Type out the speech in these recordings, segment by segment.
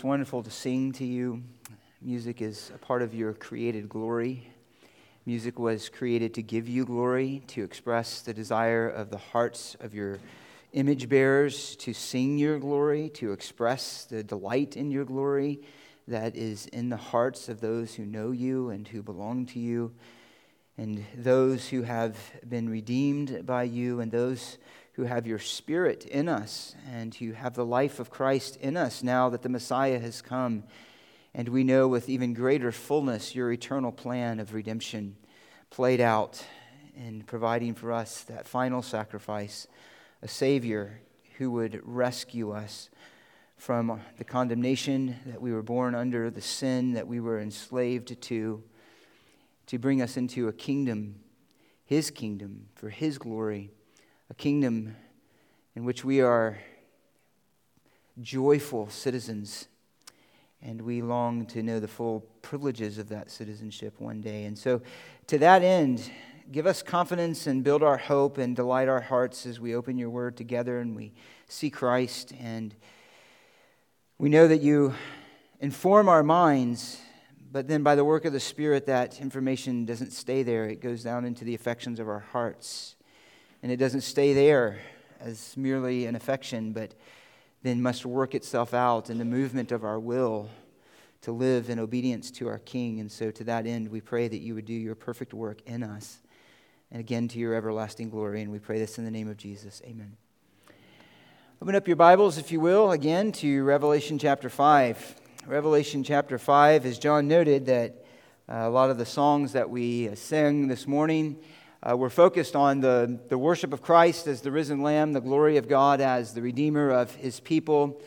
It's wonderful to sing to you. Music is a part of your created glory. Music was created to give you glory, to express the desire of the hearts of your image bearers, to sing your glory, to express the delight in your glory that is in the hearts of those who know you and who belong to you, and those who have been redeemed by you, and those who have your spirit in us and who have the life of Christ in us now that the Messiah has come. And we know with even greater fullness your eternal plan of redemption played out in providing for us that final sacrifice, a Savior who would rescue us from the condemnation that we were born under, the sin that we were enslaved to, to bring us into a kingdom, His kingdom, for His glory a kingdom in which we are joyful citizens and we long to know the full privileges of that citizenship one day. And so, to that end, give us confidence and build our hope and delight our hearts as we open your word together and we see Christ. And we know that you inform our minds, but then by the work of the Spirit, that information doesn't stay there, it goes down into the affections of our hearts. And it doesn't stay there as merely an affection, but then must work itself out in the movement of our will to live in obedience to our King. And so, to that end, we pray that you would do your perfect work in us and again to your everlasting glory. And we pray this in the name of Jesus. Amen. Open up your Bibles, if you will, again to Revelation chapter 5. Revelation chapter 5, as John noted, that uh, a lot of the songs that we uh, sing this morning uh, we're focused on the, the worship of Christ as the risen Lamb, the glory of God as the Redeemer of His people.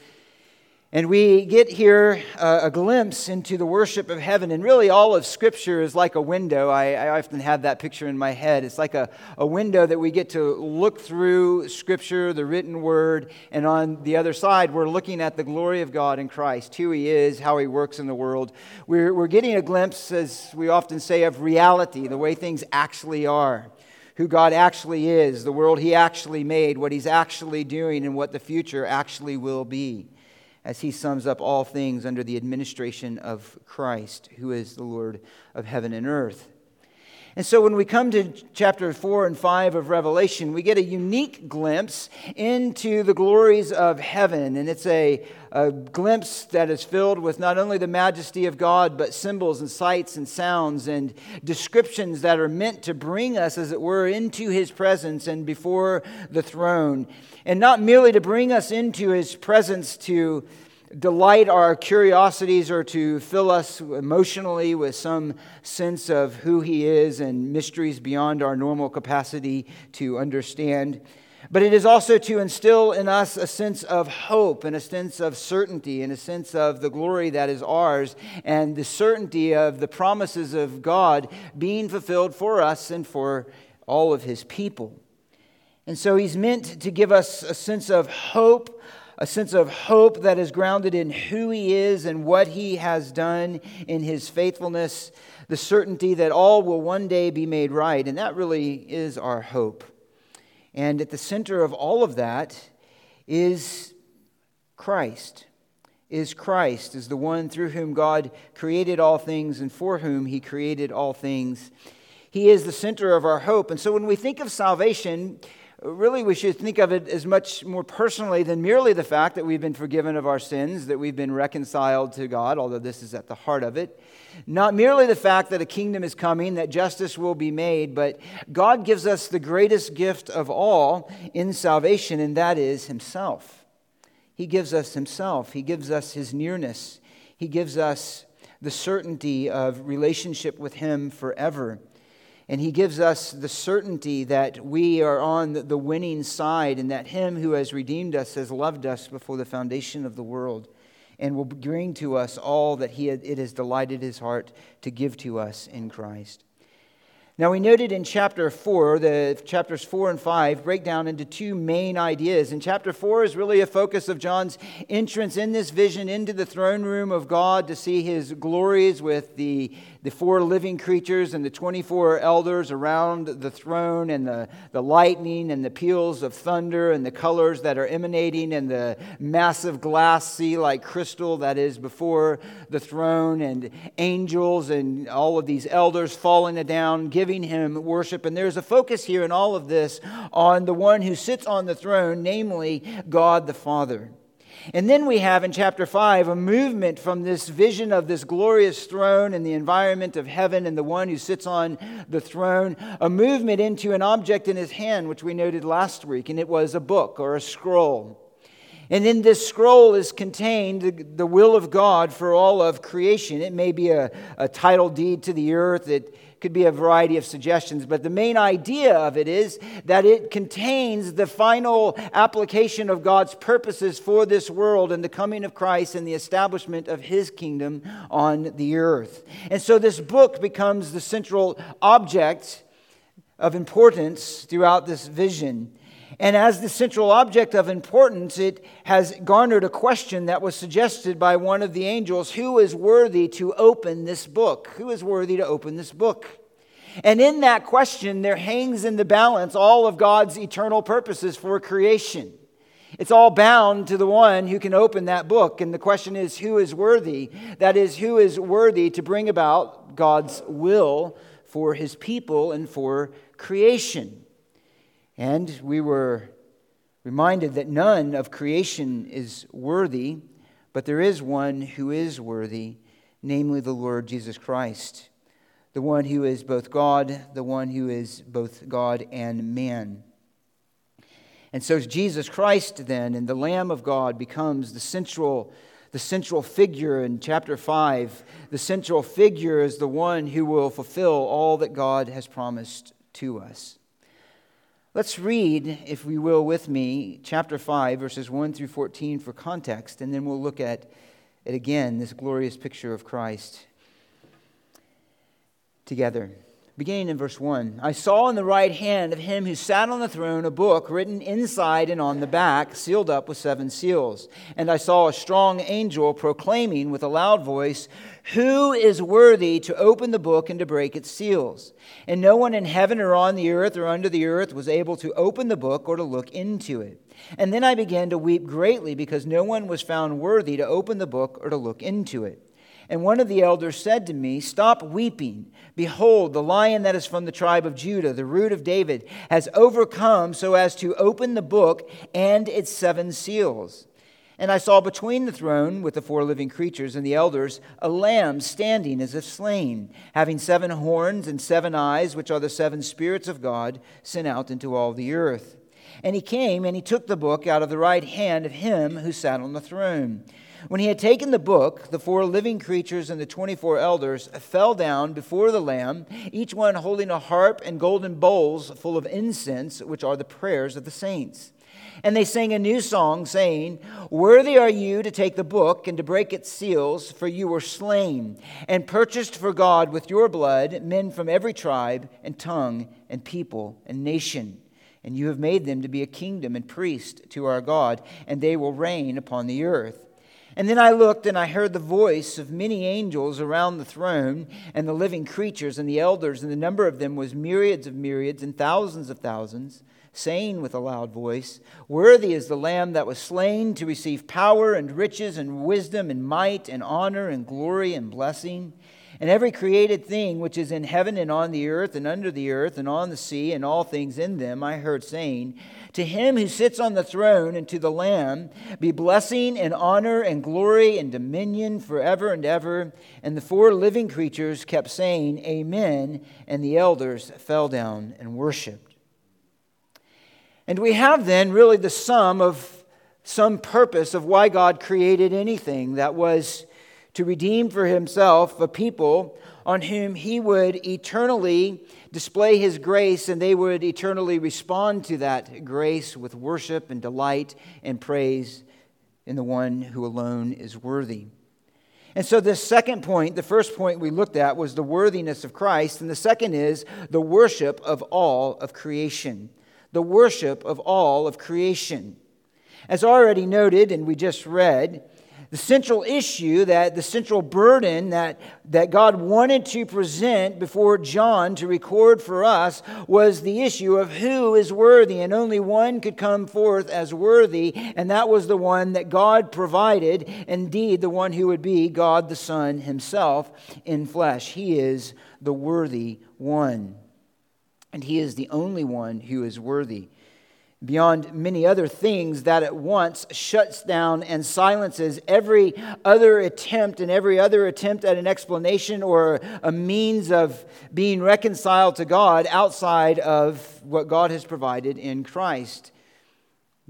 And we get here uh, a glimpse into the worship of heaven. And really, all of Scripture is like a window. I, I, often have that picture in my head. It's like a, a window that we get to look through Scripture, the written word. And on the other side, we're looking at the glory of God in Christ, who He is, how He works in the world. We're, we're getting a glimpse, as we often say, of reality, the way things actually are who God actually is, the world He actually made, what He's actually doing, and what the future actually will be as he sums up all things under the administration of Christ, who is the Lord of heaven and earth. And so when we come to chapter 4 and 5 of Revelation, we get a unique glimpse into the glories of heaven. And it's a, a, glimpse that is filled with not only the majesty of God, but symbols and sights and sounds and descriptions that are meant to bring us, as it were, into his presence and before the throne. And not merely to bring us into his presence to delight our curiosities or to fill us emotionally with some sense of who He is and mysteries beyond our normal capacity to understand. But it is also to instill in us a sense of hope and a sense of certainty and a sense of the glory that is ours and the certainty of the promises of God being fulfilled for us and for all of His people. And so He's meant to give us a sense of hope a sense of hope that is grounded in who He is and what He has done in His faithfulness, the certainty that all will one day be made right. And that really is our hope. And at the center of all of that is Christ. Is Christ, is the one through whom God created all things and for whom He created all things. He is the center of our hope. And so when we think of salvation, really we should think of it as much more personally than merely the fact that we've been forgiven of our sins, that we've been reconciled to God, although this is at the heart of it. Not merely the fact that a kingdom is coming, that justice will be made, but God gives us the greatest gift of all in salvation, and that is Himself. He gives us Himself, He gives us His nearness, He gives us the certainty of relationship with Him forever. And he gives us the certainty that we are on the winning side and that him who has redeemed us has loved us before the foundation of the world and will bring to us all that he, it has delighted his heart to give to us in Christ. Now, we noted in chapter 4, the chapters 4 and 5 break down into two main ideas. And chapter 4 is really a focus of John's entrance in this vision into the throne room of God to see his glories with the the four living creatures and the 24 elders around the throne, and the, the lightning and the peals of thunder, and the colors that are emanating, and the massive glass sea like crystal that is before the throne, and angels and all of these elders falling down, giving him worship. And there's a focus here in all of this on the one who sits on the throne, namely God the Father. And then we have in chapter 5 a movement from this vision of this glorious throne and the environment of heaven and the one who sits on the throne, a movement into an object in his hand, which we noted last week, and it was a book or a scroll. And in this scroll is contained the, will of God for all of creation. It may be a, a title deed to the earth. It could be a variety of suggestions, but the main idea of it is that it contains the final application of God's purposes for this world and the coming of Christ and the establishment of his kingdom on the earth. And so this book becomes the central object of importance throughout this vision. And as the central object of importance, it has garnered a question that was suggested by one of the angels who is worthy to open this book? Who is worthy to open this book? And in that question, there hangs in the balance all of God's eternal purposes for creation. It's all bound to the one who can open that book. And the question is, who is worthy? That is, who is worthy to bring about God's will for his people and for creation? And we were reminded that none of creation is worthy, but there is one who is worthy, namely the Lord Jesus Christ, the one who is both God, the one who is both God and man. And so Jesus Christ then and the Lamb of God becomes the central the central figure in chapter 5. The central figure is the one who will fulfill all that God has promised to us. Let's read, if we will, with me, chapter 5, verses 1 through 14 for context, and then we'll look at it again, this glorious picture of Christ together. Beginning in verse 1 I saw in the right hand of him who sat on the throne a book written inside and on the back, sealed up with seven seals. And I saw a strong angel proclaiming with a loud voice, Who is worthy to open the book and to break its seals? And no one in heaven or on the earth or under the earth was able to open the book or to look into it. And then I began to weep greatly because no one was found worthy to open the book or to look into it. And one of the elders said to me, Stop weeping. Behold, the lion that is from the tribe of Judah, the root of David, has overcome so as to open the book and its seven seals. And I saw between the throne with the four living creatures and the elders a lamb standing as if slain, having seven horns and seven eyes, which are the seven spirits of God sent out into all the earth. And he came and he took the book out of the right hand of him who sat on the throne. When he had taken the book, the four living creatures and the 24 elders fell down before the Lamb, each one holding a harp and golden bowls full of incense, which are the prayers of the saints. And they sang a new song, saying, Worthy are you to take the book and to break its seals, for you were slain and purchased for God with your blood men from every tribe and tongue and people and nation. And you have made them to be a kingdom and priest to our God, and they will reign upon the earth. And then I looked and I heard the voice of many angels around the throne and the living creatures and the elders, and the number of them was myriads of myriads and thousands of thousands, saying with a loud voice, Worthy is the Lamb that was slain to receive power and riches and wisdom and might and honor and glory and blessing. And every created thing which is in heaven and on the earth and under the earth and on the sea and all things in them, I heard saying, To him who sits on the throne and to the Lamb be blessing and honor and glory and dominion forever and ever. And the four living creatures kept saying, Amen. And the elders fell down and worshiped. And we have then really the sum of some purpose of why God created anything that was to redeem for himself a people on whom he would eternally display his grace and they would eternally respond to that grace with worship and delight and praise in the one who alone is worthy. And so, this second point, the first point we looked at was the worthiness of Christ, and the second is the worship of all of creation. The worship of all of creation. As already noted, and we just read, the central issue, that the central burden that, that God wanted to present before John to record for us was the issue of who is worthy. And only one could come forth as worthy, and that was the one that God provided, indeed, the one who would be God the Son himself in flesh. He is the worthy one. And he is the only one who is worthy beyond many other things, that at once shuts down and silences every other attempt and every other attempt at an explanation or a means of being reconciled to God outside of what God has provided in Christ.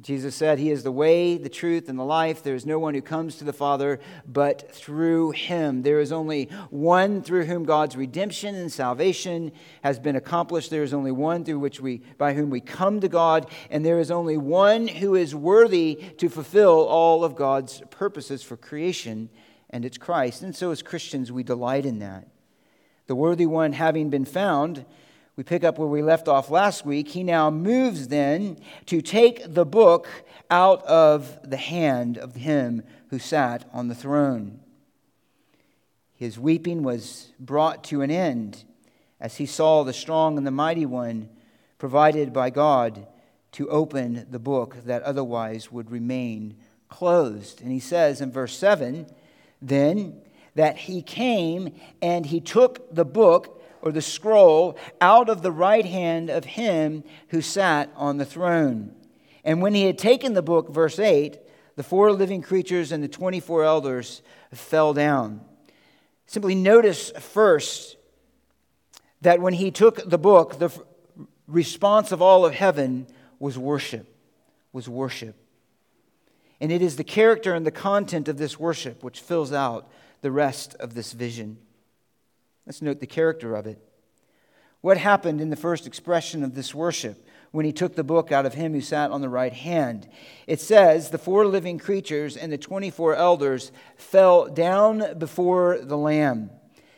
Jesus said, He is the way, the truth, and the life. There is no one who comes to the Father but through Him. There is only one through whom God's redemption and salvation has been accomplished. There is only one through which we, by whom we come to God, and there is only one who is worthy to fulfill all of God's purposes for creation, and it's Christ. And so, as Christians, we delight in that. The worthy one having been found, we pick up where we left off last week. He now moves then to take the book out of the hand of him who sat on the throne. His weeping was brought to an end as he saw the strong and the mighty one provided by God to open the book that otherwise would remain closed. And he says in verse 7 then that he came and he took the book or the scroll out of the right hand of him who sat on the throne. And when he had taken the book, verse 8, the four living creatures and the 24 elders fell down. Simply notice first that when he took the book, the response of all of heaven was worship, was worship. And it is the character and the content of this worship which fills out the rest of this vision. Let's note the character of it. What happened in the first expression of this worship when he took the book out of him who sat on the right hand? It says, The four living creatures and the 24 elders fell down before the Lamb.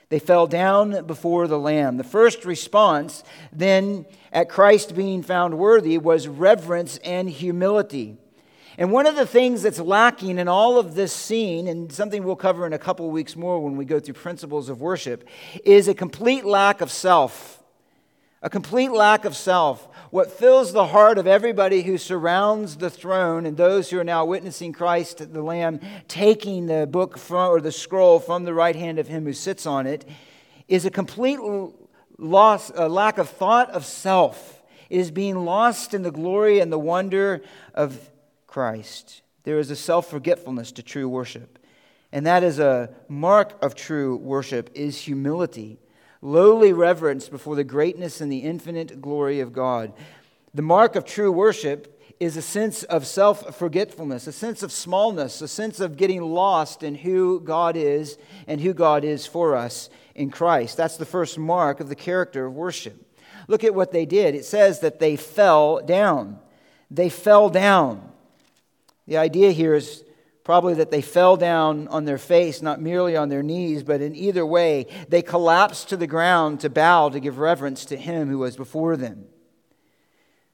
They fell down before the Lamb. The first response, then, at Christ being found worthy, was reverence and humility. And one of the things that's lacking in all of this scene, and something we'll cover in a couple weeks more when we go through principles of worship, is a complete lack of self. A complete lack of self. What fills the heart of everybody who surrounds the throne and those who are now witnessing Christ, the Lamb, taking the book from, or the scroll from the right hand of him who sits on it, is a complete loss, a lack of thought of self. It is being lost in the glory and the wonder of Christ. There is a self forgetfulness to true worship. And that is a mark of true worship is humility, lowly reverence before the greatness and the infinite glory of God. The mark of true worship is a sense of self forgetfulness, a sense of smallness, a sense of getting lost in who God is and who God is for us in Christ. That's the first mark of the character of worship. Look at what they did. It says that they fell down. They fell down. The idea here is probably that they fell down on their face, not merely on their knees, but in either way, they collapsed to the ground to bow to give reverence to him who was before them.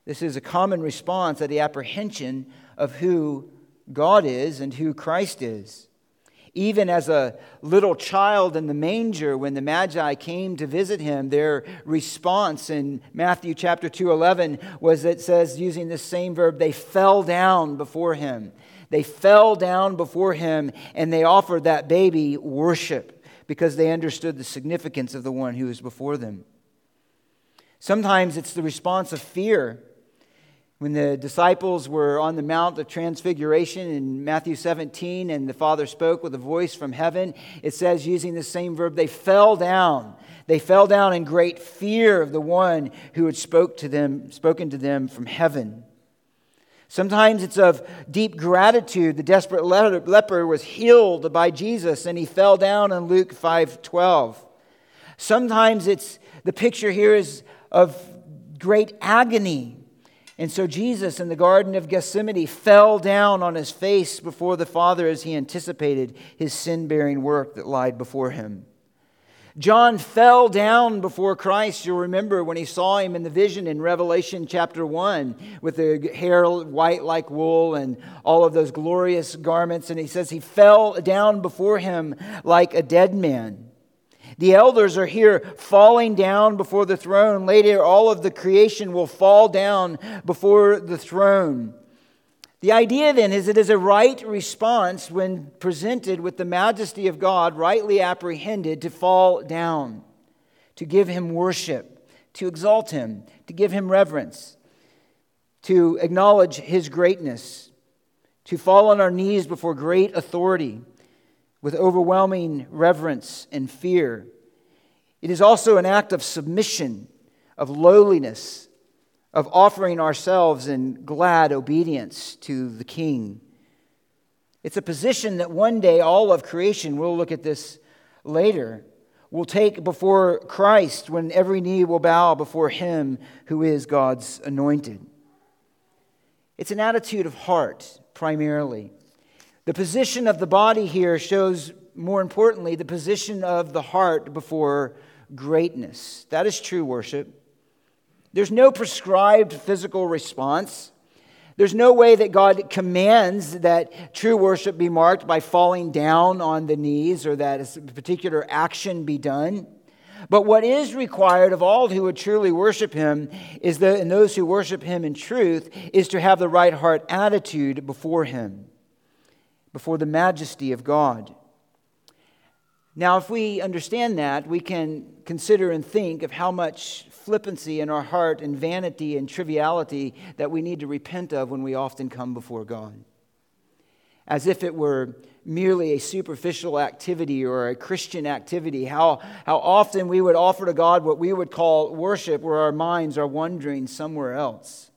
This is a common response at the apprehension of who God is and who Christ is. Even as a little child in the manger, when the Magi came to visit him, their response in Matthew chapter 2 11 was that it says, using this same verb, they fell down before him. They fell down before him and they offered that baby worship because they understood the significance of the one who was before them. Sometimes it's the response of fear when the disciples were on the Mount of Transfiguration in Matthew 17 and the Father spoke with a voice from heaven, it says, using the same verb, they fell down. They fell down in great fear of the one who had spoke to them, spoken to them from heaven. Sometimes it's of deep gratitude. The desperate leper was healed by Jesus and he fell down in Luke 5:12. Sometimes it's the picture here is of great agony And so Jesus in the Garden of Gethsemane fell down on his face before the Father as he anticipated his sin bearing work that lied before him. John fell down before Christ. You'll remember when he saw him in the vision in Revelation chapter 1 with the hair white like wool and all of those glorious garments. And he says he fell down before him like a dead man. The elders are here falling down before the throne. Later, all of the creation will fall down before the throne. The idea then is it is a right response when presented with the majesty of God, rightly apprehended, to fall down, to give him worship, to exalt him, to give him reverence, to acknowledge his greatness, to fall on our knees before great authority with overwhelming reverence and fear. It is also an act of submission, of lowliness, of offering ourselves in glad obedience to the King. It's a position that one day all of creation, we'll look at this later, will take before Christ when every knee will bow before him who is God's anointed. It's an attitude of heart, primarily. The position of the body here shows, more importantly, the position of the heart before greatness. That is true worship. There's no prescribed physical response. There's no way that God commands that true worship be marked by falling down on the knees or that a particular action be done. But what is required of all who would truly worship him is that, and those who worship him in truth, is to have the right heart attitude before him, before the majesty of God. Now, if we understand that, we can consider and think of how much flippancy in our heart and vanity and triviality that we need to repent of when we often come before God. As if it were merely a superficial activity or a Christian activity. How, how often we would offer to God what we would call worship, where our minds are wandering somewhere else,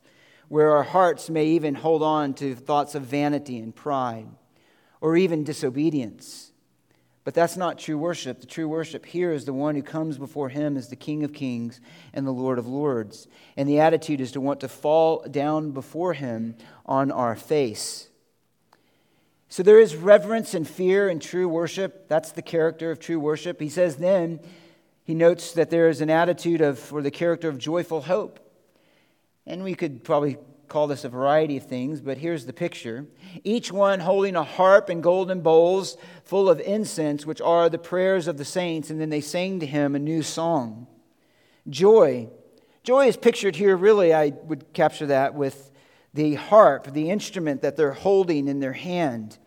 where our hearts may even hold on to thoughts of vanity and pride, or even disobedience. But that's not true worship. The true worship here is the one who comes before him as the King of Kings and the Lord of Lords. And the attitude is to want to fall down before him on our face. So there is reverence and fear in true worship. That's the character of true worship. He says then, he notes that there is an attitude of, or the character of joyful hope. And we could probably call this a variety of things, but here's the picture. Each one holding a harp and golden bowls full of incense, which are the prayers of the saints, and then they sang to him a new song. Joy. Joy is pictured here, really, I would capture that with the harp, the instrument that they're holding in their hand.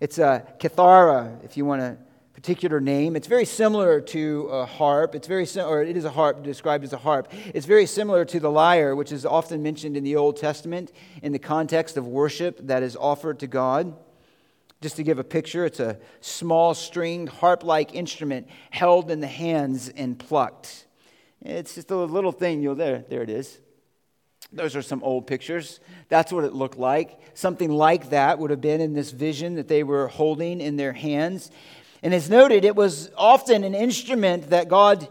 It's a kithara, if you want to particular name. It's very similar to a harp. It's very sim- or it is a harp described as a harp. It's very similar to the lyre, which is often mentioned in the Old Testament in the context of worship that is offered to God. Just to give a picture, it's a small stringed harp-like instrument held in the hands and plucked. It's just a little thing. You'll there, there it is. Those are some old pictures. That's what it looked like. Something like that would have been in this vision that they were holding in their hands. And as noted, it was often an instrument that God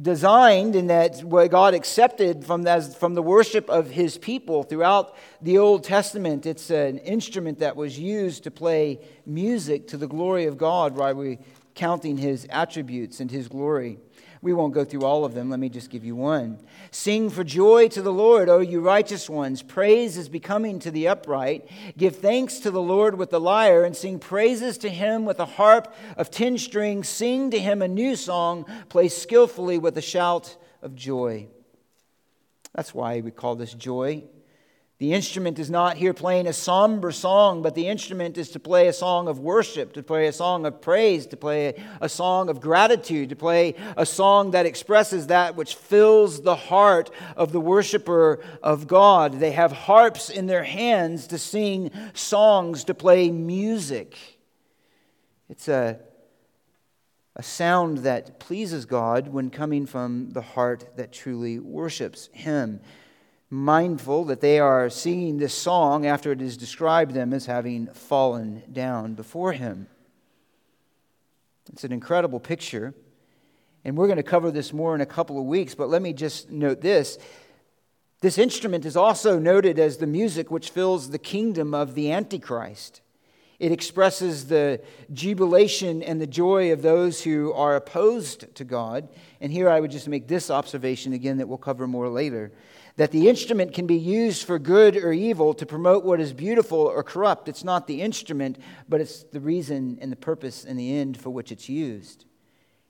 designed and that what God accepted from, as, from the worship of his people throughout the Old Testament. It's an instrument that was used to play music to the glory of God while we counting his attributes and his glory. We won't go through all of them. Let me just give you one. Sing for joy to the Lord, O you righteous ones. Praise is becoming to the upright. Give thanks to the Lord with the lyre, and sing praises to him with a harp of ten strings. Sing to him a new song. Play skillfully with a shout of joy. That's why we call this joy. The instrument is not here playing a somber song, but the instrument is to play a song of worship, to play a song of praise, to play a song of gratitude, to play a song that expresses that which fills the heart of the worshiper of God. They have harps in their hands to sing songs, to play music. It's a, a sound that pleases God when coming from the heart that truly worships Him mindful that they are singing this song after it is described them as having fallen down before him. It's an incredible picture. And we're going to cover this more in a couple of weeks, but let me just note this This instrument is also noted as the music which fills the kingdom of the Antichrist. It expresses the jubilation and the joy of those who are opposed to God. And here I would just make this observation again that we'll cover more later that the instrument can be used for good or evil to promote what is beautiful or corrupt. It's not the instrument, but it's the reason and the purpose and the end for which it's used.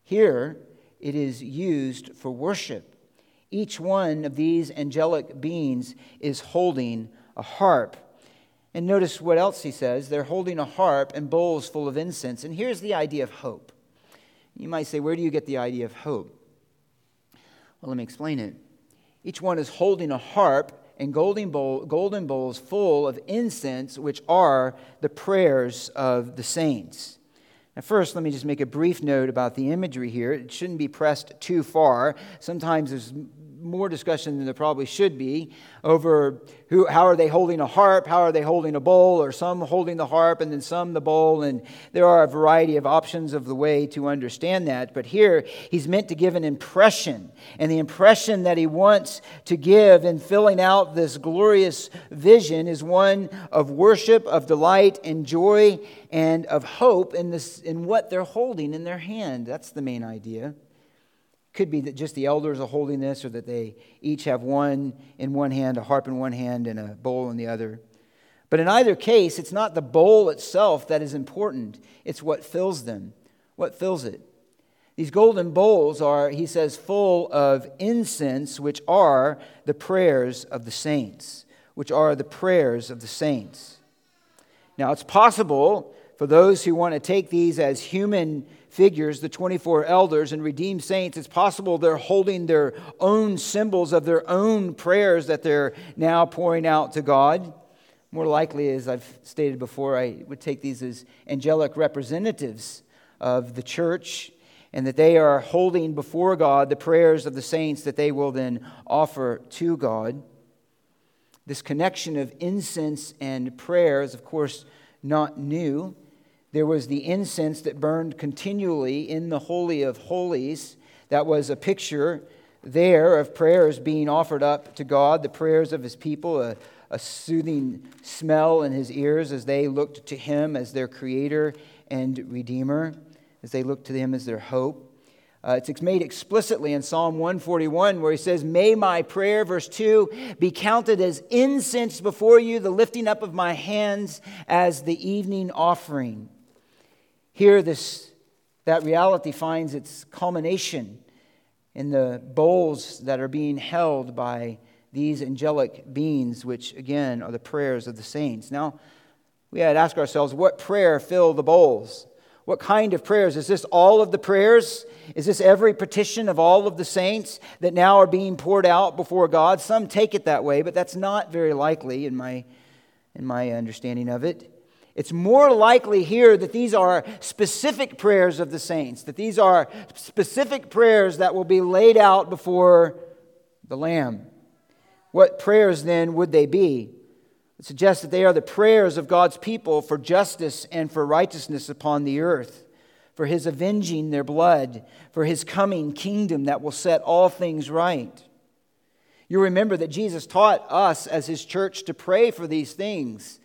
Here, it is used for worship. Each one of these angelic beings is holding a harp. And notice what else he says. They're holding a harp and bowls full of incense. And here's the idea of hope. You might say, where do you get the idea of hope? Well, let me explain it. Each one is holding a harp and golden, bowl, golden bowls full of incense, which are the prayers of the saints. Now, first, let me just make a brief note about the imagery here. It shouldn't be pressed too far. Sometimes there's more discussion than there probably should be over who, how are they holding a harp, how are they holding a bowl, or some holding the harp and then some the bowl. And there are a variety of options of the way to understand that. But here, he's meant to give an impression. And the impression that he wants to give in filling out this glorious vision is one of worship, of delight, and joy, and of hope in, this, in what they're holding in their hand. That's the main idea. Could be that just the elders are holding this, or that they each have one in one hand, a harp in one hand, and a bowl in the other. But in either case, it's not the bowl itself that is important, it's what fills them. What fills it? These golden bowls are, he says, full of incense, which are the prayers of the saints. Which are the prayers of the saints. Now, it's possible for those who want to take these as human figures, the 24 elders and redeemed saints, it's possible they're holding their own symbols of their own prayers that they're now pouring out to God. More likely, as I've stated before, I would take these as angelic representatives of the church and that they are holding before God the prayers of the saints that they will then offer to God. This connection of incense and prayer is, of course, not new. There was the incense that burned continually in the Holy of Holies. That was a picture there of prayers being offered up to God, the prayers of his people, a, a soothing smell in his ears as they looked to him as their creator and redeemer, as they looked to him as their hope. Uh, it's made explicitly in Psalm 141 where he says, May my prayer, verse 2, be counted as incense before you, the lifting up of my hands as the evening offering. Here, this, that reality finds its culmination in the bowls that are being held by these angelic beings, which again are the prayers of the saints. Now, we had to ask ourselves what prayer fill the bowls? What kind of prayers? Is this all of the prayers? Is this every petition of all of the saints that now are being poured out before God? Some take it that way, but that's not very likely in my, in my understanding of it. It's more likely here that these are specific prayers of the saints, that these are specific prayers that will be laid out before the Lamb. What prayers then would they be? It suggests that they are the prayers of God's people for justice and for righteousness upon the earth, for his avenging their blood, for his coming kingdom that will set all things right. You remember that Jesus taught us as his church to pray for these things.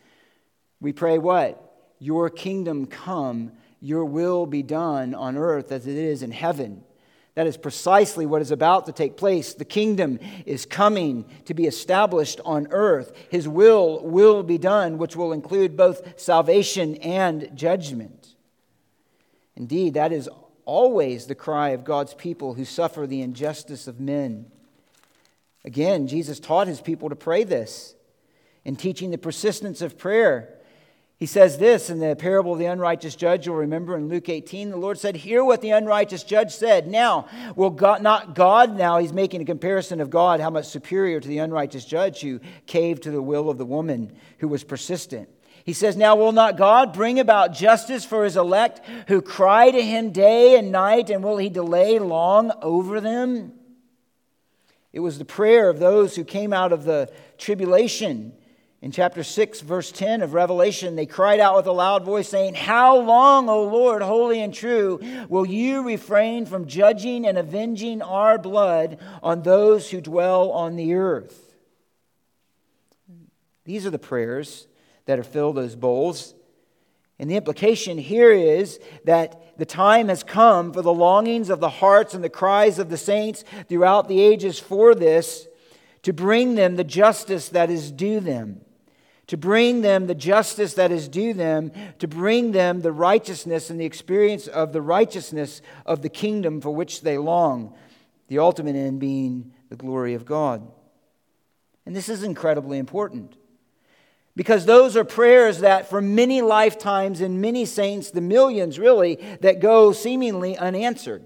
We pray what? Your kingdom come, your will be done on earth as it is in heaven. That is precisely what is about to take place. The kingdom is coming to be established on earth. His will will be done, which will include both salvation and judgment. Indeed, that is always the cry of God's people who suffer the injustice of men. Again, Jesus taught his people to pray this in teaching the persistence of prayer. He says this in the parable of the unrighteous judge, you'll remember in Luke 18, the Lord said, Hear what the unrighteous judge said. Now, will God, not God, now he's making a comparison of God, how much superior to the unrighteous judge who caved to the will of the woman who was persistent. He says, Now will not God bring about justice for his elect who cry to him day and night, and will he delay long over them? It was the prayer of those who came out of the tribulation in chapter 6, verse 10 of Revelation, they cried out with a loud voice, saying, How long, O Lord, holy and true, will you refrain from judging and avenging our blood on those who dwell on the earth? These are the prayers that are filled those bowls. And the implication here is that the time has come for the longings of the hearts and the cries of the saints throughout the ages for this to bring them the justice that is due them. To bring them the justice that is due them, to bring them the righteousness and the experience of the righteousness of the kingdom for which they long, the ultimate end being the glory of God. And this is incredibly important. Because those are prayers that for many lifetimes and many saints, the millions really, that go seemingly unanswered.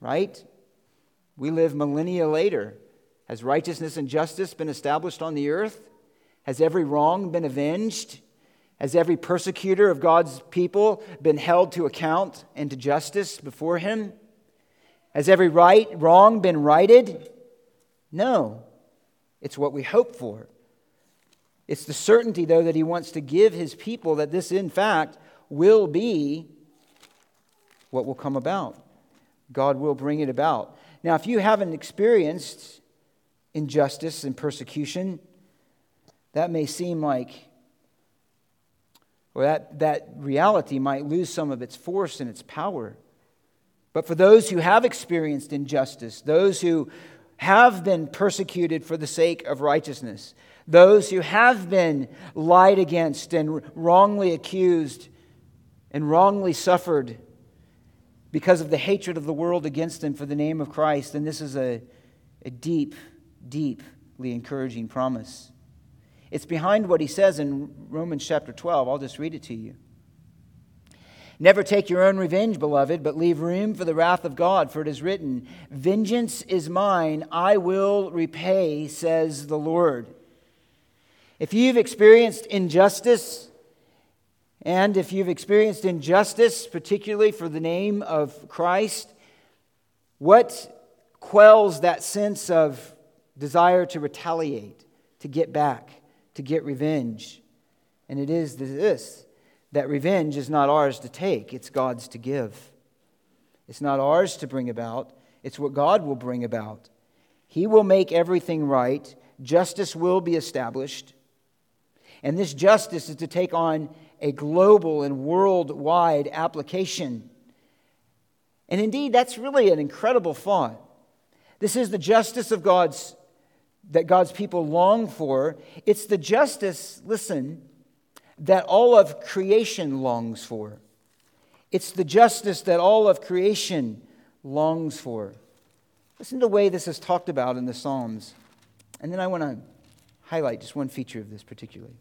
Right? We live millennia later. Has righteousness and justice been established on the earth? Has every wrong been avenged? Has every persecutor of God's people been held to account and to justice before him? Has every right wrong been righted? No. It's what we hope for. It's the certainty, though, that he wants to give his people that this, in fact, will be what will come about. God will bring it about. Now, if you haven't experienced injustice and persecution, that may seem like, or that, that reality might lose some of its force and its power. But for those who have experienced injustice, those who have been persecuted for the sake of righteousness, those who have been lied against and wrongly accused and wrongly suffered because of the hatred of the world against them for the name of Christ, then this is a, a deep, deeply encouraging promise. It's behind what he says in Romans chapter 12. I'll just read it to you. Never take your own revenge, beloved, but leave room for the wrath of God, for it is written, Vengeance is mine, I will repay, says the Lord. If you've experienced injustice, and if you've experienced injustice, particularly for the name of Christ, what quells that sense of desire to retaliate, to get back, to get revenge? And it is this that revenge is not ours to take, it's God's to give. It's not ours to bring about, it's what God will bring about. He will make everything right, justice will be established. And this justice is to take on a global and worldwide application. And indeed, that's really an incredible thought. This is the justice of God's that God's people long for. It's the justice, listen, that all of creation longs for. It's the justice that all of creation longs for. Listen to the way this is talked about in the Psalms. And then I want to highlight just one feature of this particularly.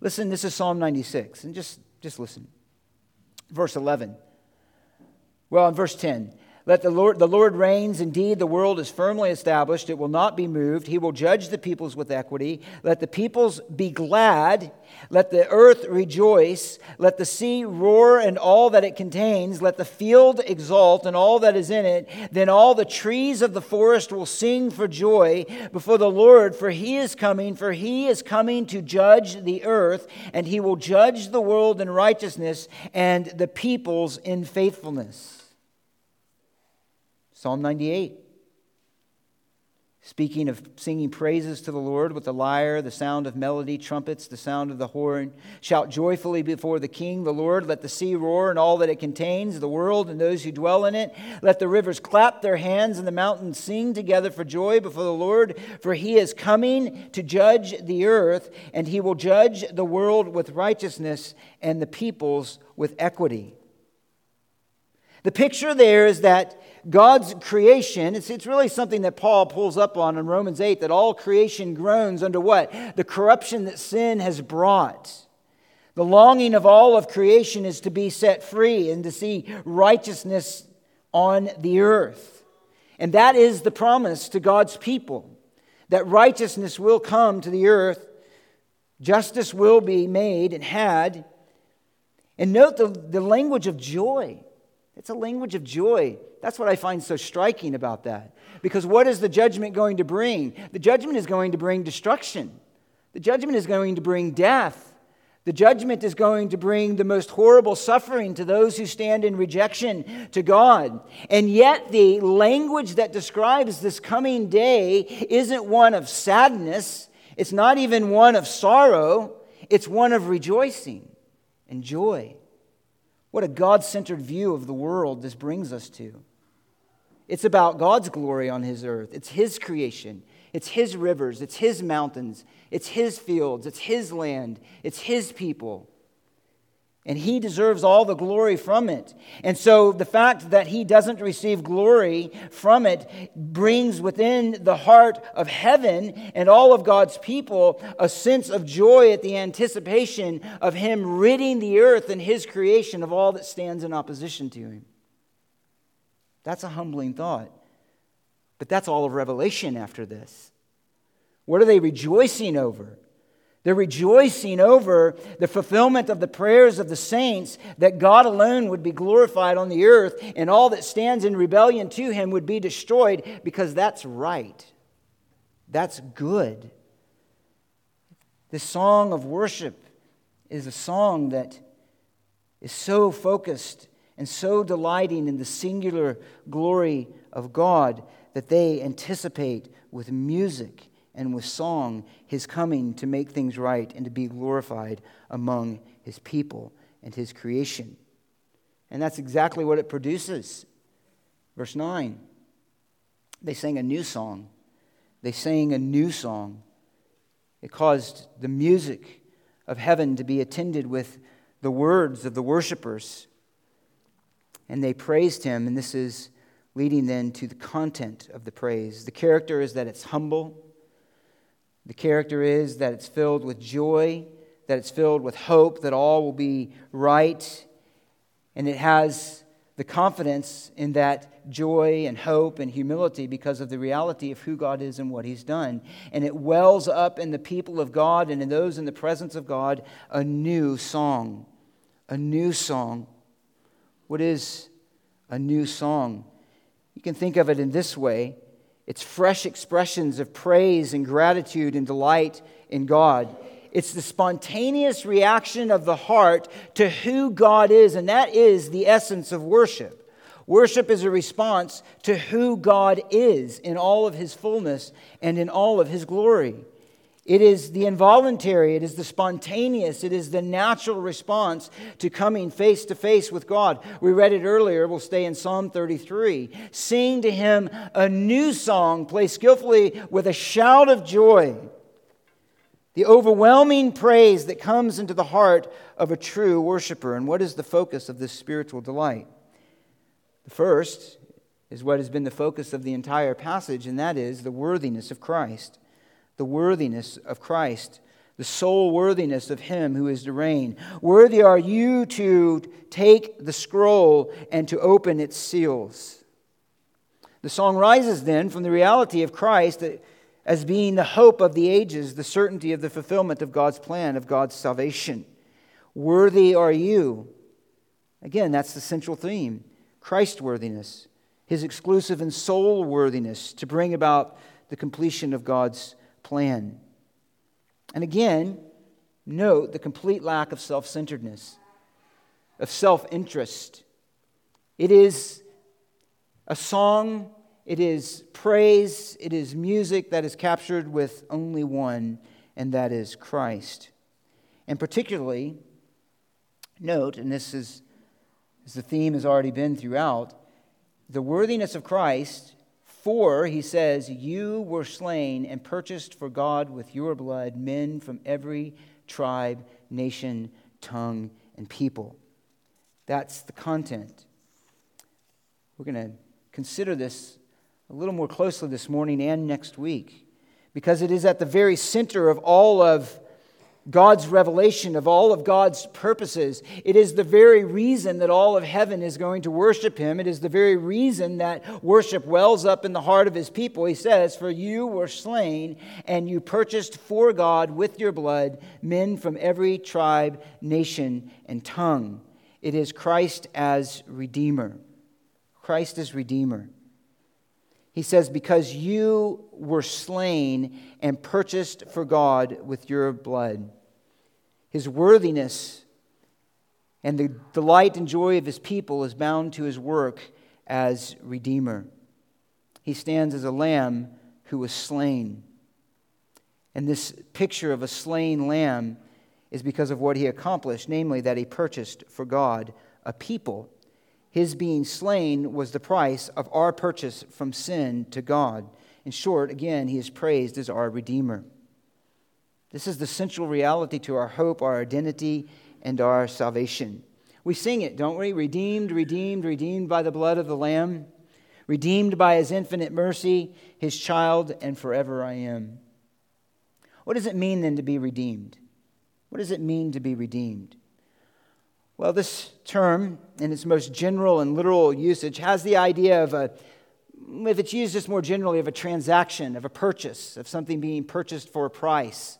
Listen, this is Psalm 96, and just, just listen. Verse 11. Well, in verse 10, let the Lord, the Lord reigns. Indeed, the world is firmly established. It will not be moved. He will judge the peoples with equity. Let the peoples be glad. Let the earth rejoice. Let the sea roar and all that it contains. Let the field exult and all that is in it. Then all the trees of the forest will sing for joy before the Lord, for he is coming, for he is coming to judge the earth, and he will judge the world in righteousness and the peoples in faithfulness. Psalm 98. Speaking of singing praises to the Lord with the lyre, the sound of melody, trumpets, the sound of the horn. Shout joyfully before the King, the Lord. Let the sea roar and all that it contains, the world and those who dwell in it. Let the rivers clap their hands and the mountains sing together for joy before the Lord. For he is coming to judge the earth, and he will judge the world with righteousness and the peoples with equity. The picture there is that God's creation, it's, it's really something that Paul pulls up on in Romans 8 that all creation groans under what? The corruption that sin has brought. The longing of all of creation is to be set free and to see righteousness on the earth. And that is the promise to God's people that righteousness will come to the earth, justice will be made and had. And note the, the language of joy. It's a language of joy. That's what I find so striking about that. Because what is the judgment going to bring? The judgment is going to bring destruction, the judgment is going to bring death. The judgment is going to bring the most horrible suffering to those who stand in rejection to God. And yet, the language that describes this coming day isn't one of sadness, it's not even one of sorrow, it's one of rejoicing and joy. What a God centered view of the world this brings us to. It's about God's glory on His earth, it's His creation, it's His rivers, it's His mountains, it's His fields, it's His land, it's His people. And He deserves all the glory from it. And so the fact that He doesn't receive glory from it brings within the heart of heaven and all of God's people a sense of joy at the anticipation of Him ridding the earth and His creation of all that stands in opposition to Him. That's a humbling thought. But that's all of Revelation after this. What are they rejoicing over? They're rejoicing over the fulfillment of the prayers of the saints that God alone would be glorified on the earth and all that stands in rebellion to him would be destroyed because that's right. That's good. This song of worship is a song that is so focused and so delighting in the singular glory of God that they anticipate with music and with song his coming to make things right and to be glorified among his people and his creation. And that's exactly what it produces. Verse 9 they sang a new song. They sang a new song. It caused the music of heaven to be attended with the words of the worshipers. And they praised him, and this is leading then to the content of the praise. The character is that it's humble, the character is that it's filled with joy, that it's filled with hope, that all will be right, and it has the confidence in that joy and hope and humility because of the reality of who God is and what He's done. And it wells up in the people of God and in those in the presence of God a new song. A new song. What is a new song? You can think of it in this way it's fresh expressions of praise and gratitude and delight in God. It's the spontaneous reaction of the heart to who God is, and that is the essence of worship. Worship is a response to who God is in all of his fullness and in all of his glory. It is the involuntary, it is the spontaneous, it is the natural response to coming face to face with God. We read it earlier, we'll stay in Psalm 33. Sing to him a new song, play skillfully with a shout of joy. The overwhelming praise that comes into the heart of a true worshiper. And what is the focus of this spiritual delight? The first is what has been the focus of the entire passage, and that is the worthiness of Christ the worthiness of Christ, the sole worthiness of Him who is to reign. Worthy are you to take the scroll and to open its seals. The song rises then from the reality of Christ as being the hope of the ages, the certainty of the fulfillment of God's plan, of God's salvation. Worthy are you. Again, that's the central theme Christ worthiness, his exclusive and sole worthiness to bring about the completion of God's plan. And again, note the complete lack of self centeredness, of self interest. It is a song, it is praise, it is music that is captured with only one, and that is Christ. And particularly, note, and this is as the theme has already been throughout, the worthiness of Christ for, he says, you were slain and purchased for God with your blood men from every tribe, nation, tongue, and people. That's the content. We're going to consider this a little more closely this morning and next week because it is at the very center of all of God's revelation of all of God's purposes. It is the very reason that all of heaven is going to worship him. It is the very reason that worship wells up in the heart of his people. He says, For you were slain, and you purchased for God with your blood men from every tribe, nation, and tongue. It is Christ as Redeemer. Christ as Redeemer. He says, Because you were slain and purchased for God with your blood. His worthiness, and the delight and joy of his people is bound to his work as Redeemer. He stands as a lamb who was slain. And this picture of a slain lamb is because of what he accomplished, namely, that he purchased for God a people. His being slain was the price of our purchase from sin to God. In short, again, he is praised as our Redeemer. This is the central reality to our hope, our identity, and our salvation. We sing it, don't we? Redeemed, redeemed, redeemed by the blood of the Lamb, redeemed by his infinite mercy, his child, and forever I am. What does it mean then to be redeemed? What does it mean to be redeemed? Well, this term, in its most general and literal usage, has the idea of a, if it's used just more generally, of a transaction, of a purchase, of something being purchased for a price.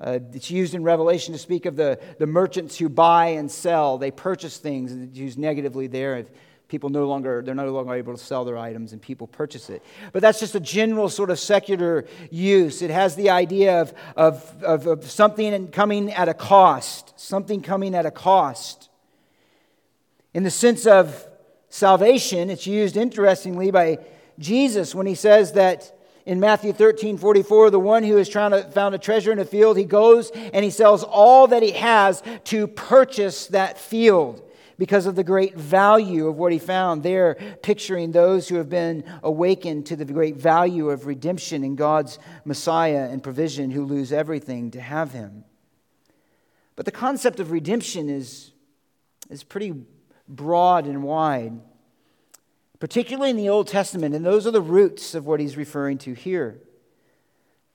Uh, it's used in Revelation to speak of the, the merchants who buy and sell. They purchase things, and it's used negatively there. If people no longer, they're no longer able to sell their items, and people purchase it. But that's just a general sort of secular use. It has the idea of, of, of, of something coming at a cost, something coming at a cost. In the sense of salvation, it's used interestingly by Jesus when he says that in Matthew 13, 44, the one who is trying to found a treasure in a field, he goes and he sells all that he has to purchase that field because of the great value of what he found there, picturing those who have been awakened to the great value of redemption in God's Messiah and provision who lose everything to have him. But the concept of redemption is, is pretty broad and wide particularly in the Old Testament, and those are the roots of what he's referring to here.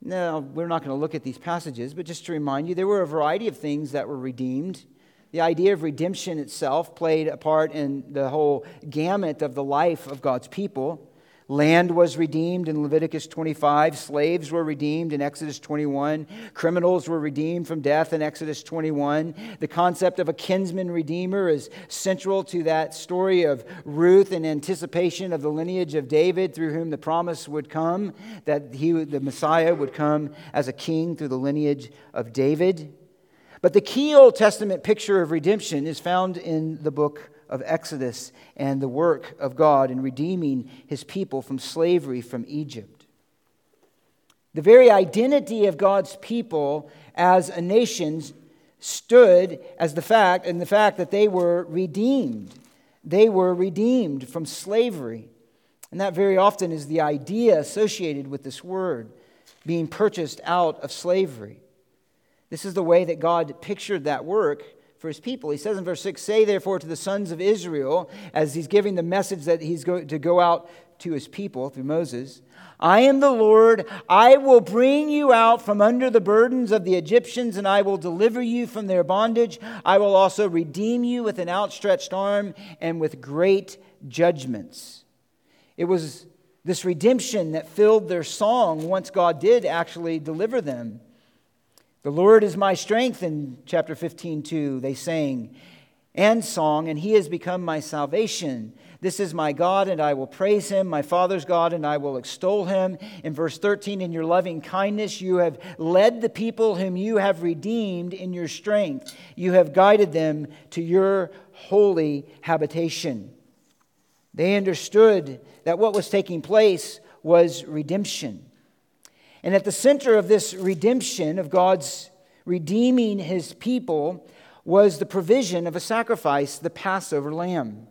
Now, we're not going to look at these passages, but just to remind you, there were a variety of things that were redeemed. The idea of redemption itself played a part in the whole gamut of the life of God's people. Land was redeemed in Leviticus 25. Slaves were redeemed in Exodus 21. Criminals were redeemed from death in Exodus 21. The concept of a kinsman redeemer is central to that story of Ruth in anticipation of the lineage of David through whom the promise would come, that he, the Messiah would come as a king through the lineage of David. But the key Old Testament picture of redemption is found in the book of Exodus and the work of God in redeeming his people from slavery from Egypt. The very identity of God's people as a nation stood as the fact and the fact that they were redeemed. They were redeemed from slavery. And that very often is the idea associated with this word, being purchased out of slavery. This is the way that God pictured that work for his people. He says in verse 6 Say therefore to the sons of Israel, as he's giving the message that he's going to go out to his people through Moses I am the Lord. I will bring you out from under the burdens of the Egyptians, and I will deliver you from their bondage. I will also redeem you with an outstretched arm and with great judgments. It was this redemption that filled their song once God did actually deliver them. The Lord is my strength in chapter 15, 2, they sang and song, and he has become my salvation. This is my God, and I will praise him, my Father's God, and I will extol him. In verse 13, in your loving kindness, you have led the people whom you have redeemed in your strength. You have guided them to your holy habitation. They understood that what was taking place was redemption. And at the center of this redemption, of God's redeeming his people, was the provision of a sacrifice, the Passover lamb.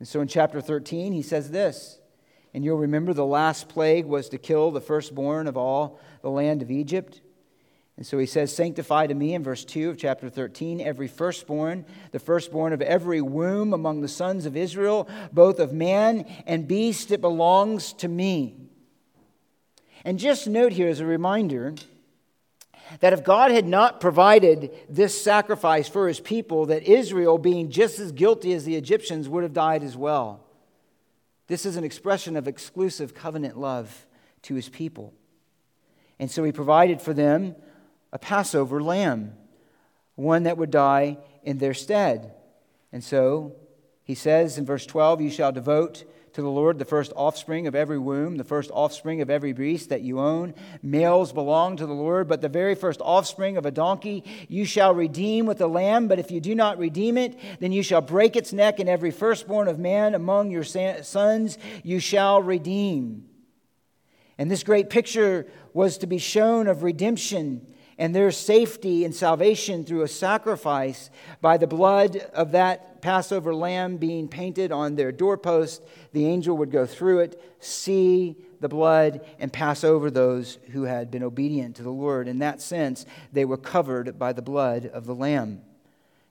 And so in chapter 13, he says this And you'll remember the last plague was to kill the firstborn of all the land of Egypt. And so he says, Sanctify to me in verse 2 of chapter 13 every firstborn, the firstborn of every womb among the sons of Israel, both of man and beast, it belongs to me. And just note here as a reminder that if God had not provided this sacrifice for his people, that Israel, being just as guilty as the Egyptians, would have died as well. This is an expression of exclusive covenant love to his people. And so he provided for them a Passover lamb, one that would die in their stead. And so He says in verse 12, You shall devote to the Lord the first offspring of every womb, the first offspring of every beast that you own. Males belong to the Lord, but the very first offspring of a donkey you shall redeem with a lamb. But if you do not redeem it, then you shall break its neck, and every firstborn of man among your sons you shall redeem. And this great picture was to be shown of redemption and their safety and salvation through a sacrifice by the blood of that Passover lamb being painted on their doorpost. The angel would go through it, see the blood, and pass over those who had been obedient to the Lord. In that sense, they were covered by the blood of the lamb.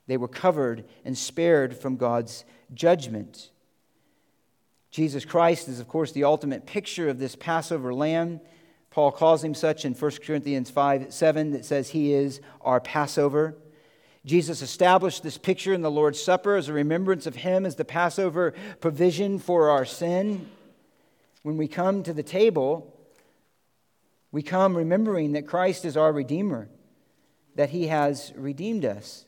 They were covered and spared from God's judgment. Jesus Christ is, of course, the ultimate picture of this Passover lamb. Paul calls him such in 1 Corinthians 5 7 that says he is our Passover. Jesus established this picture in the Lord's Supper as a remembrance of him as the Passover provision for our sin. When we come to the table, we come remembering that Christ is our Redeemer, that he has redeemed us.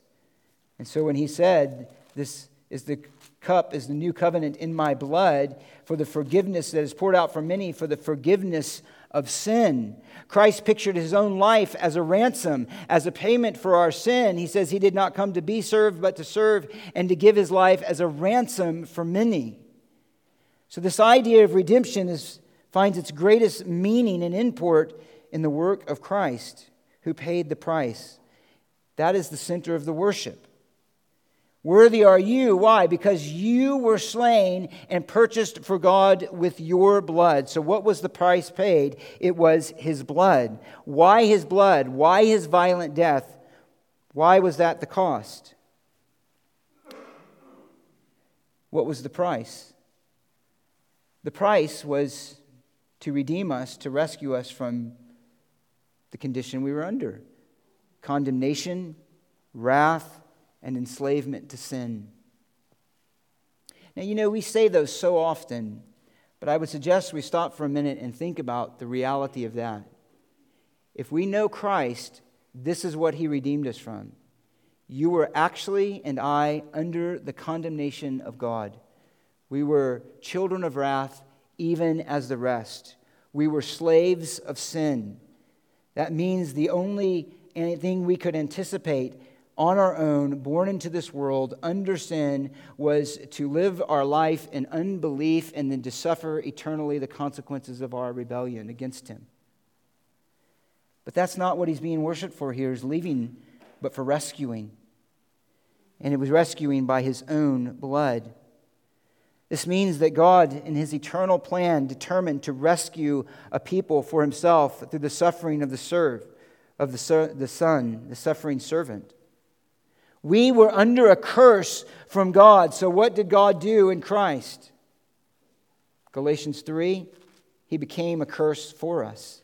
And so when he said, This is the cup is the new covenant in my blood for the forgiveness that is poured out for many for the forgiveness of sin. Christ pictured his own life as a ransom, as a payment for our sin. He says he did not come to be served, but to serve and to give his life as a ransom for many. So, this idea of redemption is, finds its greatest meaning and import in the work of Christ, who paid the price. That is the center of the worship. Worthy are you. Why? Because you were slain and purchased for God with your blood. So, what was the price paid? It was his blood. Why his blood? Why his violent death? Why was that the cost? What was the price? The price was to redeem us, to rescue us from the condition we were under condemnation, wrath, and enslavement to sin. Now, you know, we say those so often, but I would suggest we stop for a minute and think about the reality of that. If we know Christ, this is what he redeemed us from. You were actually, and I, under the condemnation of God. We were children of wrath, even as the rest. We were slaves of sin. That means the only thing we could anticipate on our own, born into this world under sin, was to live our life in unbelief and then to suffer eternally the consequences of our rebellion against Him. But that's not what He's being worshiped for here, is leaving, but for rescuing. And it was rescuing by His own blood. This means that God, in His eternal plan, determined to rescue a people for Himself through the suffering of the serve, of the, the Son, the suffering servant. We were under a curse from God. So, what did God do in Christ? Galatians 3 He became a curse for us.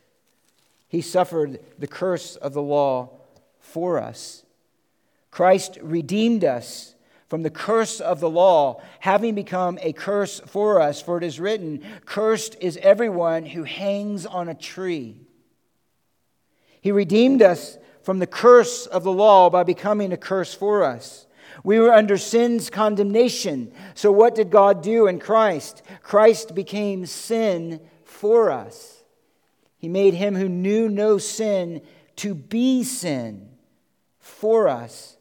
He suffered the curse of the law for us. Christ redeemed us from the curse of the law, having become a curse for us. For it is written, Cursed is everyone who hangs on a tree. He redeemed us from the curse of the law by becoming a curse for us. We were under sin's condemnation. So, what did God do in Christ? Christ became sin for us. He made him who knew no sin to be sin for us,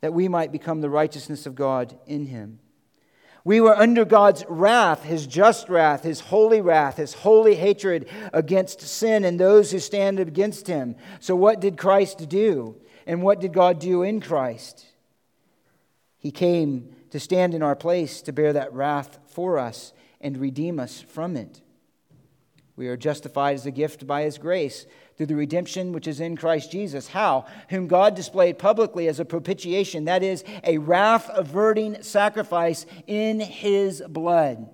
that we might become the righteousness of God in him. We were under God's wrath, his just wrath, his holy wrath, his holy hatred against sin and those who stand against him. So, what did Christ do? And what did God do in Christ? He came to stand in our place to bear that wrath for us and redeem us from it. We are justified as a gift by his grace through the redemption which is in Christ Jesus. How? Whom God displayed publicly as a propitiation, that is, a wrath averting sacrifice in his blood.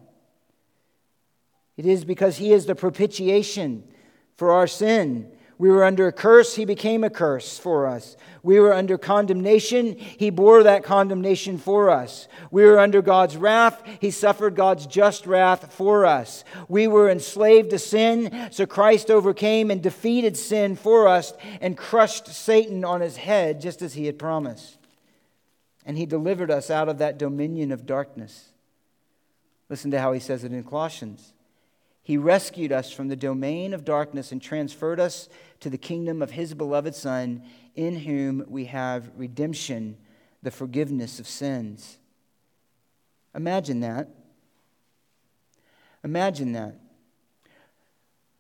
It is because he is the propitiation for our sin we were under a curse, he became a curse for us. We were under condemnation, he bore that condemnation for us. We were under God's wrath, he suffered God's just wrath for us. We were enslaved to sin, so Christ overcame and defeated sin for us and crushed Satan on his head, just as he had promised. and he delivered us out of that dominion of darkness. Listen to how he says it in Colossians. He rescued us from the domain of darkness and transferred us to the kingdom of his beloved Son, in whom we have redemption, the forgiveness of sins. Imagine that. Imagine that.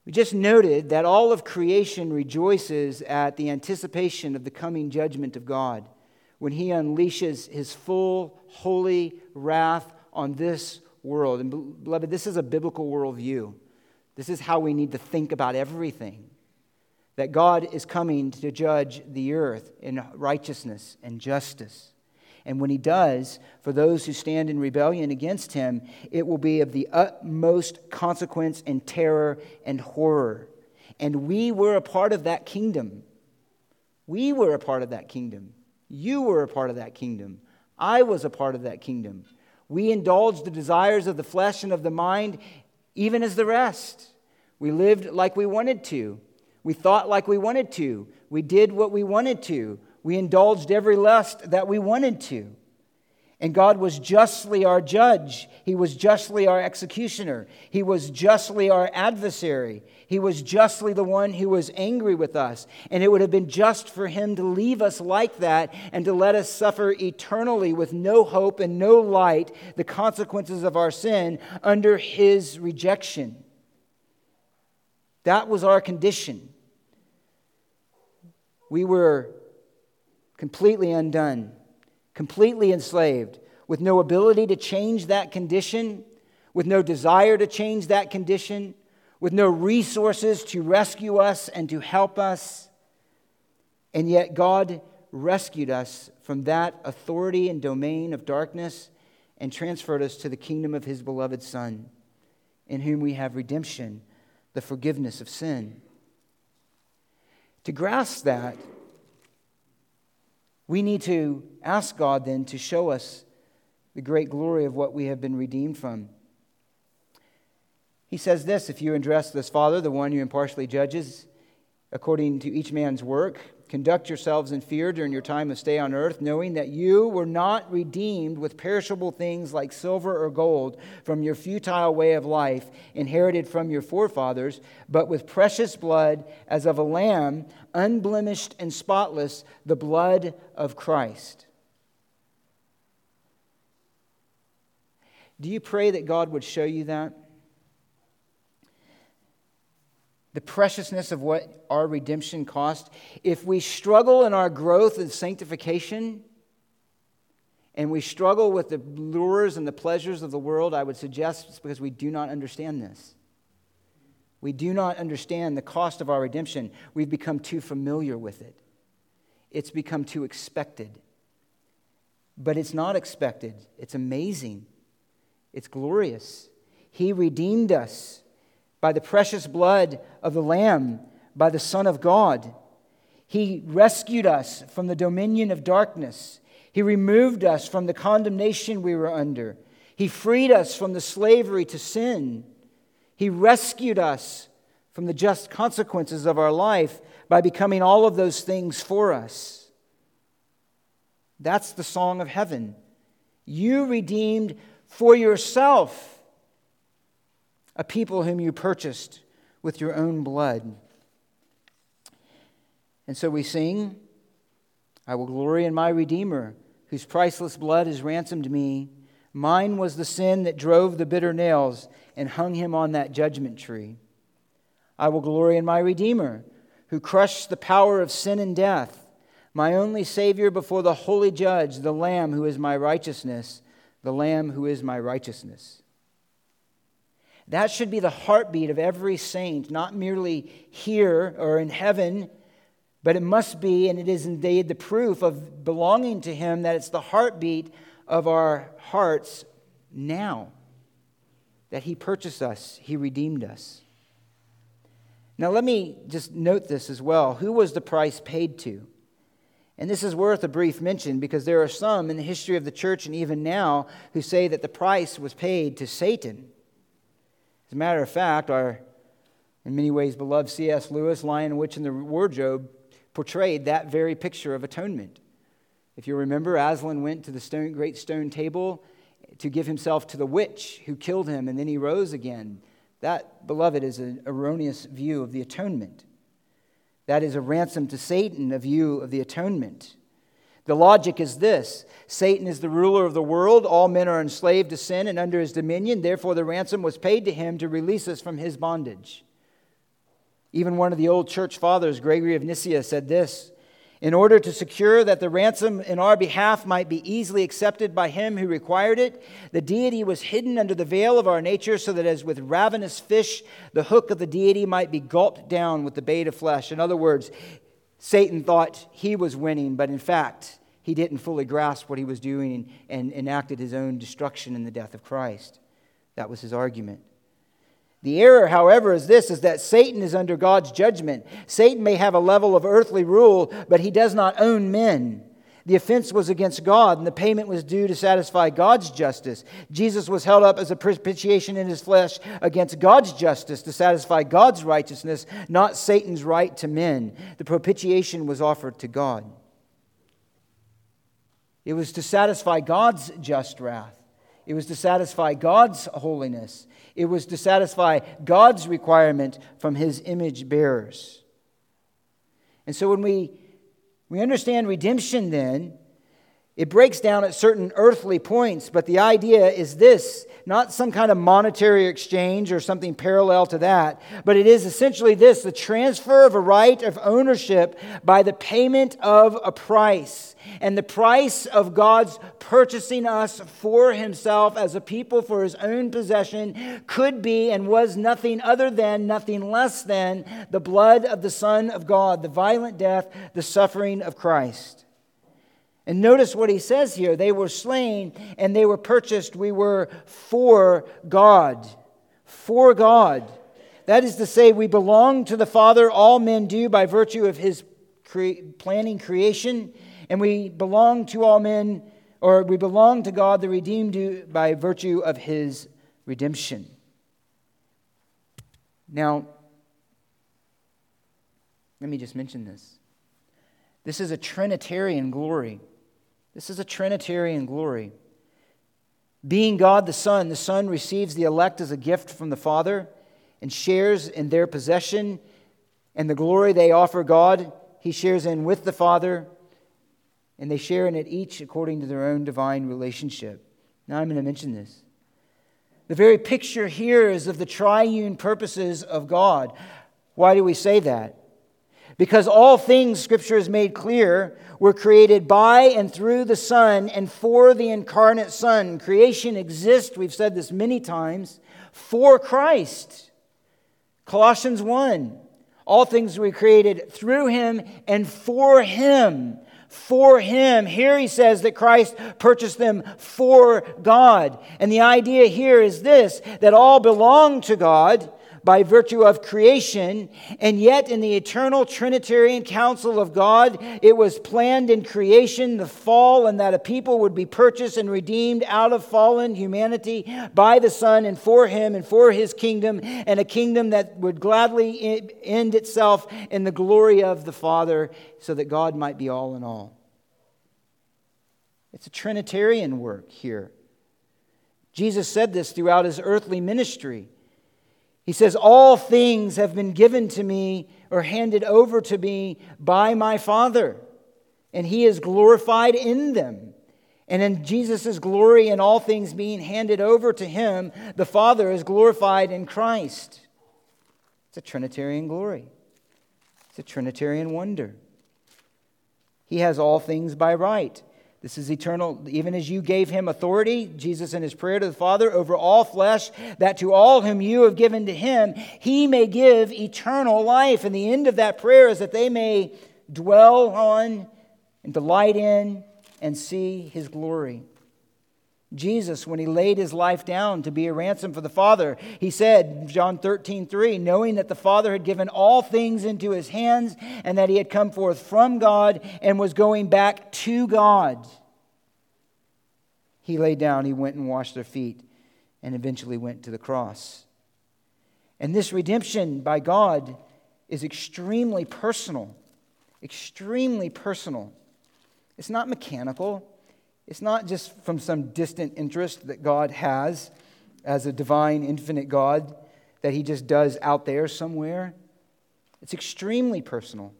We just noted that all of creation rejoices at the anticipation of the coming judgment of God when he unleashes his full, holy wrath on this world. And beloved, this is a biblical worldview. This is how we need to think about everything. That God is coming to judge the earth in righteousness and justice. And when he does, for those who stand in rebellion against him, it will be of the utmost consequence and terror and horror. And we were a part of that kingdom. We were a part of that kingdom. You were a part of that kingdom. I was a part of that kingdom. We indulged the desires of the flesh and of the mind, even as the rest. We lived like we wanted to. We thought like we wanted to. We did what we wanted to. We indulged every lust that we wanted to. And God was justly our judge. He was justly our executioner. He was justly our adversary. He was justly the one who was angry with us. And it would have been just for him to leave us like that and to let us suffer eternally with no hope and no light the consequences of our sin under his rejection. That was our condition. We were completely undone, completely enslaved, with no ability to change that condition, with no desire to change that condition, with no resources to rescue us and to help us. And yet, God rescued us from that authority and domain of darkness and transferred us to the kingdom of His beloved Son, in whom we have redemption, the forgiveness of sin. To grasp that, we need to ask God then to show us the great glory of what we have been redeemed from. He says this if you address this Father, the one who impartially judges according to each man's work, Conduct yourselves in fear during your time of stay on earth, knowing that you were not redeemed with perishable things like silver or gold from your futile way of life inherited from your forefathers, but with precious blood as of a lamb, unblemished and spotless, the blood of Christ. Do you pray that God would show you that? The preciousness of what our redemption cost, if we struggle in our growth and sanctification, and we struggle with the lures and the pleasures of the world, I would suggest it's because we do not understand this. We do not understand the cost of our redemption. We've become too familiar with it, it's become too expected. But it's not expected, it's amazing, it's glorious. He redeemed us by the precious blood of the Lamb, by the Son of God. He rescued us from the dominion of darkness. He removed us from the condemnation we were under. He freed us from the slavery to sin. He rescued us from the just consequences of our life by becoming all of those things for us. That's the song of heaven. You redeemed for yourself a people whom you purchased with your own blood. And so we sing, I will glory in my Redeemer, whose priceless blood has ransomed me. Mine was the sin that drove the bitter nails and hung him on that judgment tree. I will glory in my Redeemer, who crushed the power of sin and death, my only Savior before the holy judge, the Lamb who is my righteousness, the Lamb who is my righteousness. That should be the heartbeat of every saint, not merely here or in heaven, but it must be, and it is indeed the proof of belonging to Him, that it's the heartbeat of our hearts now. That He purchased us, He redeemed us. Now, let me just note this as well. Who was the price paid to? And this is worth a brief mention because there are some in the history of the church and even now who say that the price was paid to Satan. As a matter of fact, our, in many ways, beloved C.S. Lewis, Lion, Witch, and the Wardrobe portrayed that very picture of atonement. If you remember, Aslan went to the stone, great stone table to give himself to the witch who killed him, and then he rose again. That, beloved, is an erroneous view of the atonement. That is a ransom to Satan, a view of the atonement. The logic is this Satan is the ruler of the world. All men are enslaved to sin and under his dominion. Therefore, the ransom was paid to him to release us from his bondage. Even one of the old church fathers, Gregory of Nyssa, said this in order to secure that the ransom in our behalf might be easily accepted by him who required it, the deity was hidden under the veil of our nature, so that as with ravenous fish, the hook of the deity might be gulped down with the bait of flesh. In other words, Satan thought he was winning, but in fact, he didn't fully grasp what he was doing and enacted his own destruction in the death of Christ. That was his argument. The error, however, is this is that Satan is under God's judgment. Satan may have a level of earthly rule, but he does not own men. The offense was against God, and the payment was due to satisfy God's justice. Jesus was held up as a propitiation in his flesh against God's justice to satisfy God's righteousness, not Satan's right to men. The propitiation was offered to God. It was to satisfy God's just wrath. It was to satisfy God's holiness. It was to satisfy God's requirement from his image bearers. And so when we, we understand redemption, then, it breaks down at certain earthly points, but the idea is this not some kind of monetary exchange or something parallel to that, but it is essentially this the transfer of a right of ownership by the payment of a price. And the price of God's purchasing us for himself as a people for his own possession could be and was nothing other than, nothing less than the blood of the Son of God, the violent death, the suffering of Christ. And notice what he says here they were slain and they were purchased. We were for God. For God. That is to say, we belong to the Father, all men do by virtue of his cre- planning creation, and we belong to all men, or we belong to God, the redeemed, by virtue of his redemption. Now, let me just mention this. This is a Trinitarian glory. This is a Trinitarian glory. Being God the Son, the Son receives the elect as a gift from the Father and shares in their possession and the glory they offer God. He shares in with the Father, and they share in it each according to their own divine relationship. Now I'm going to mention this. The very picture here is of the triune purposes of God. Why do we say that? Because all things, Scripture has made clear, were created by and through the Son and for the incarnate Son. Creation exists, we've said this many times, for Christ. Colossians 1. All things were created through him and for him. For him. Here he says that Christ purchased them for God. And the idea here is this that all belong to God by virtue of creation, and yet in the eternal Trinitarian counsel of God, it was planned in creation, the fall, and that a people would be purchased and redeemed out of fallen humanity by the Son and for Him and for His kingdom, and a kingdom that would gladly end itself in the glory of the Father, so that God might be all in all. It's a Trinitarian work here. Jesus said this throughout his earthly ministry. He says, All things have been given to me or handed over to me by my Father, and he is glorified in them. And in Jesus' glory and all things being handed over to him, the Father is glorified in Christ. It's a Trinitarian glory, it's a Trinitarian wonder. He has all things by right. This is eternal, even as you gave him authority, Jesus in his prayer to the Father, over all flesh, that to all whom you have given to him, he may give eternal life. And the end of that prayer is that they may dwell on and delight in and see his glory. Jesus, when he laid his life down to be a ransom for the Father, he said, John 13, 3, knowing that the Father had given all things into his hands and that he had come forth from God and was going back to God. He lay down, he went and washed their feet, and eventually went to the cross. And this redemption by God is extremely personal. Extremely personal. It's not mechanical. It's not just from some distant interest that God has as a divine, infinite God that he just does out there somewhere. It's extremely personal.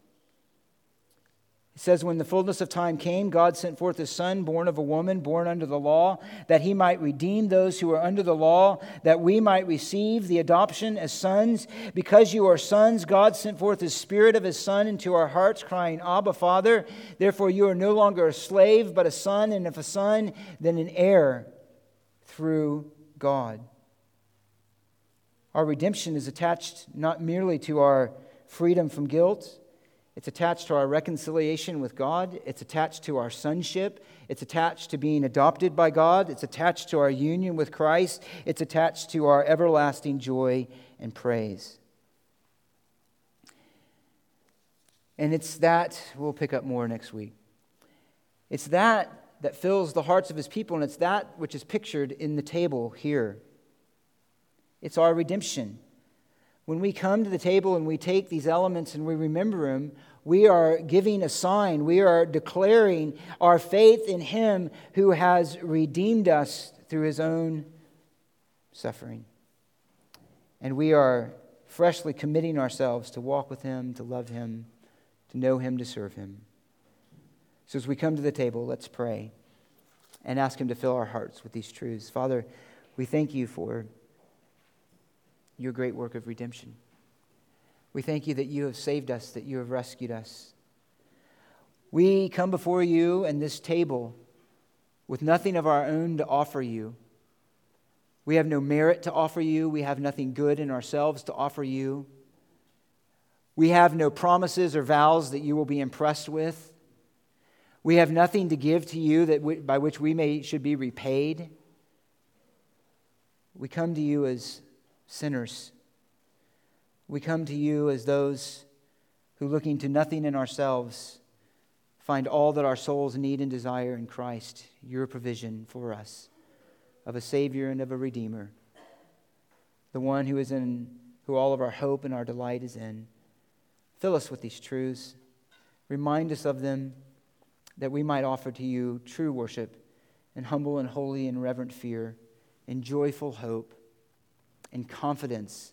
It says, When the fullness of time came, God sent forth his Son, born of a woman, born under the law, that he might redeem those who are under the law, that we might receive the adoption as sons. Because you are sons, God sent forth the Spirit of his Son into our hearts, crying, Abba, Father. Therefore, you are no longer a slave, but a son, and if a son, then an heir through God. Our redemption is attached not merely to our freedom from guilt it's attached to our reconciliation with God. It's attached to our sonship. It's attached to being adopted by God. It's attached to our union with Christ. It's attached to our everlasting joy and praise. And it's that, we'll pick up more next week. It's that that fills the hearts of his people, and it's that which is pictured in the table here. It's our redemption. When we come to the table and we take these elements and we remember them, we are giving a sign. We are declaring our faith in Him who has redeemed us through His own suffering. And we are freshly committing ourselves to walk with Him, to love Him, to know Him, to serve Him. So as we come to the table, let's pray and ask Him to fill our hearts with these truths. Father, we thank you for your great work of redemption. We thank you that you have saved us, that you have rescued us. We come before you and this table with nothing of our own to offer you. We have no merit to offer you. We have nothing good in ourselves to offer you. We have no promises or vows that you will be impressed with. We have nothing to give to you that by which we may, should be repaid. We come to you as sinners. We come to you as those who, looking to nothing in ourselves, find all that our souls need and desire in Christ, your provision for us of a Savior and of a Redeemer, the one who is in who all of our hope and our delight is in. Fill us with these truths. Remind us of them that we might offer to you true worship in humble and holy and reverent fear, in joyful hope and confidence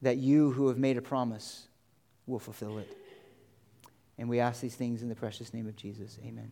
that you who have made a promise will fulfill it. And we ask these things in the precious name of Jesus. Amen.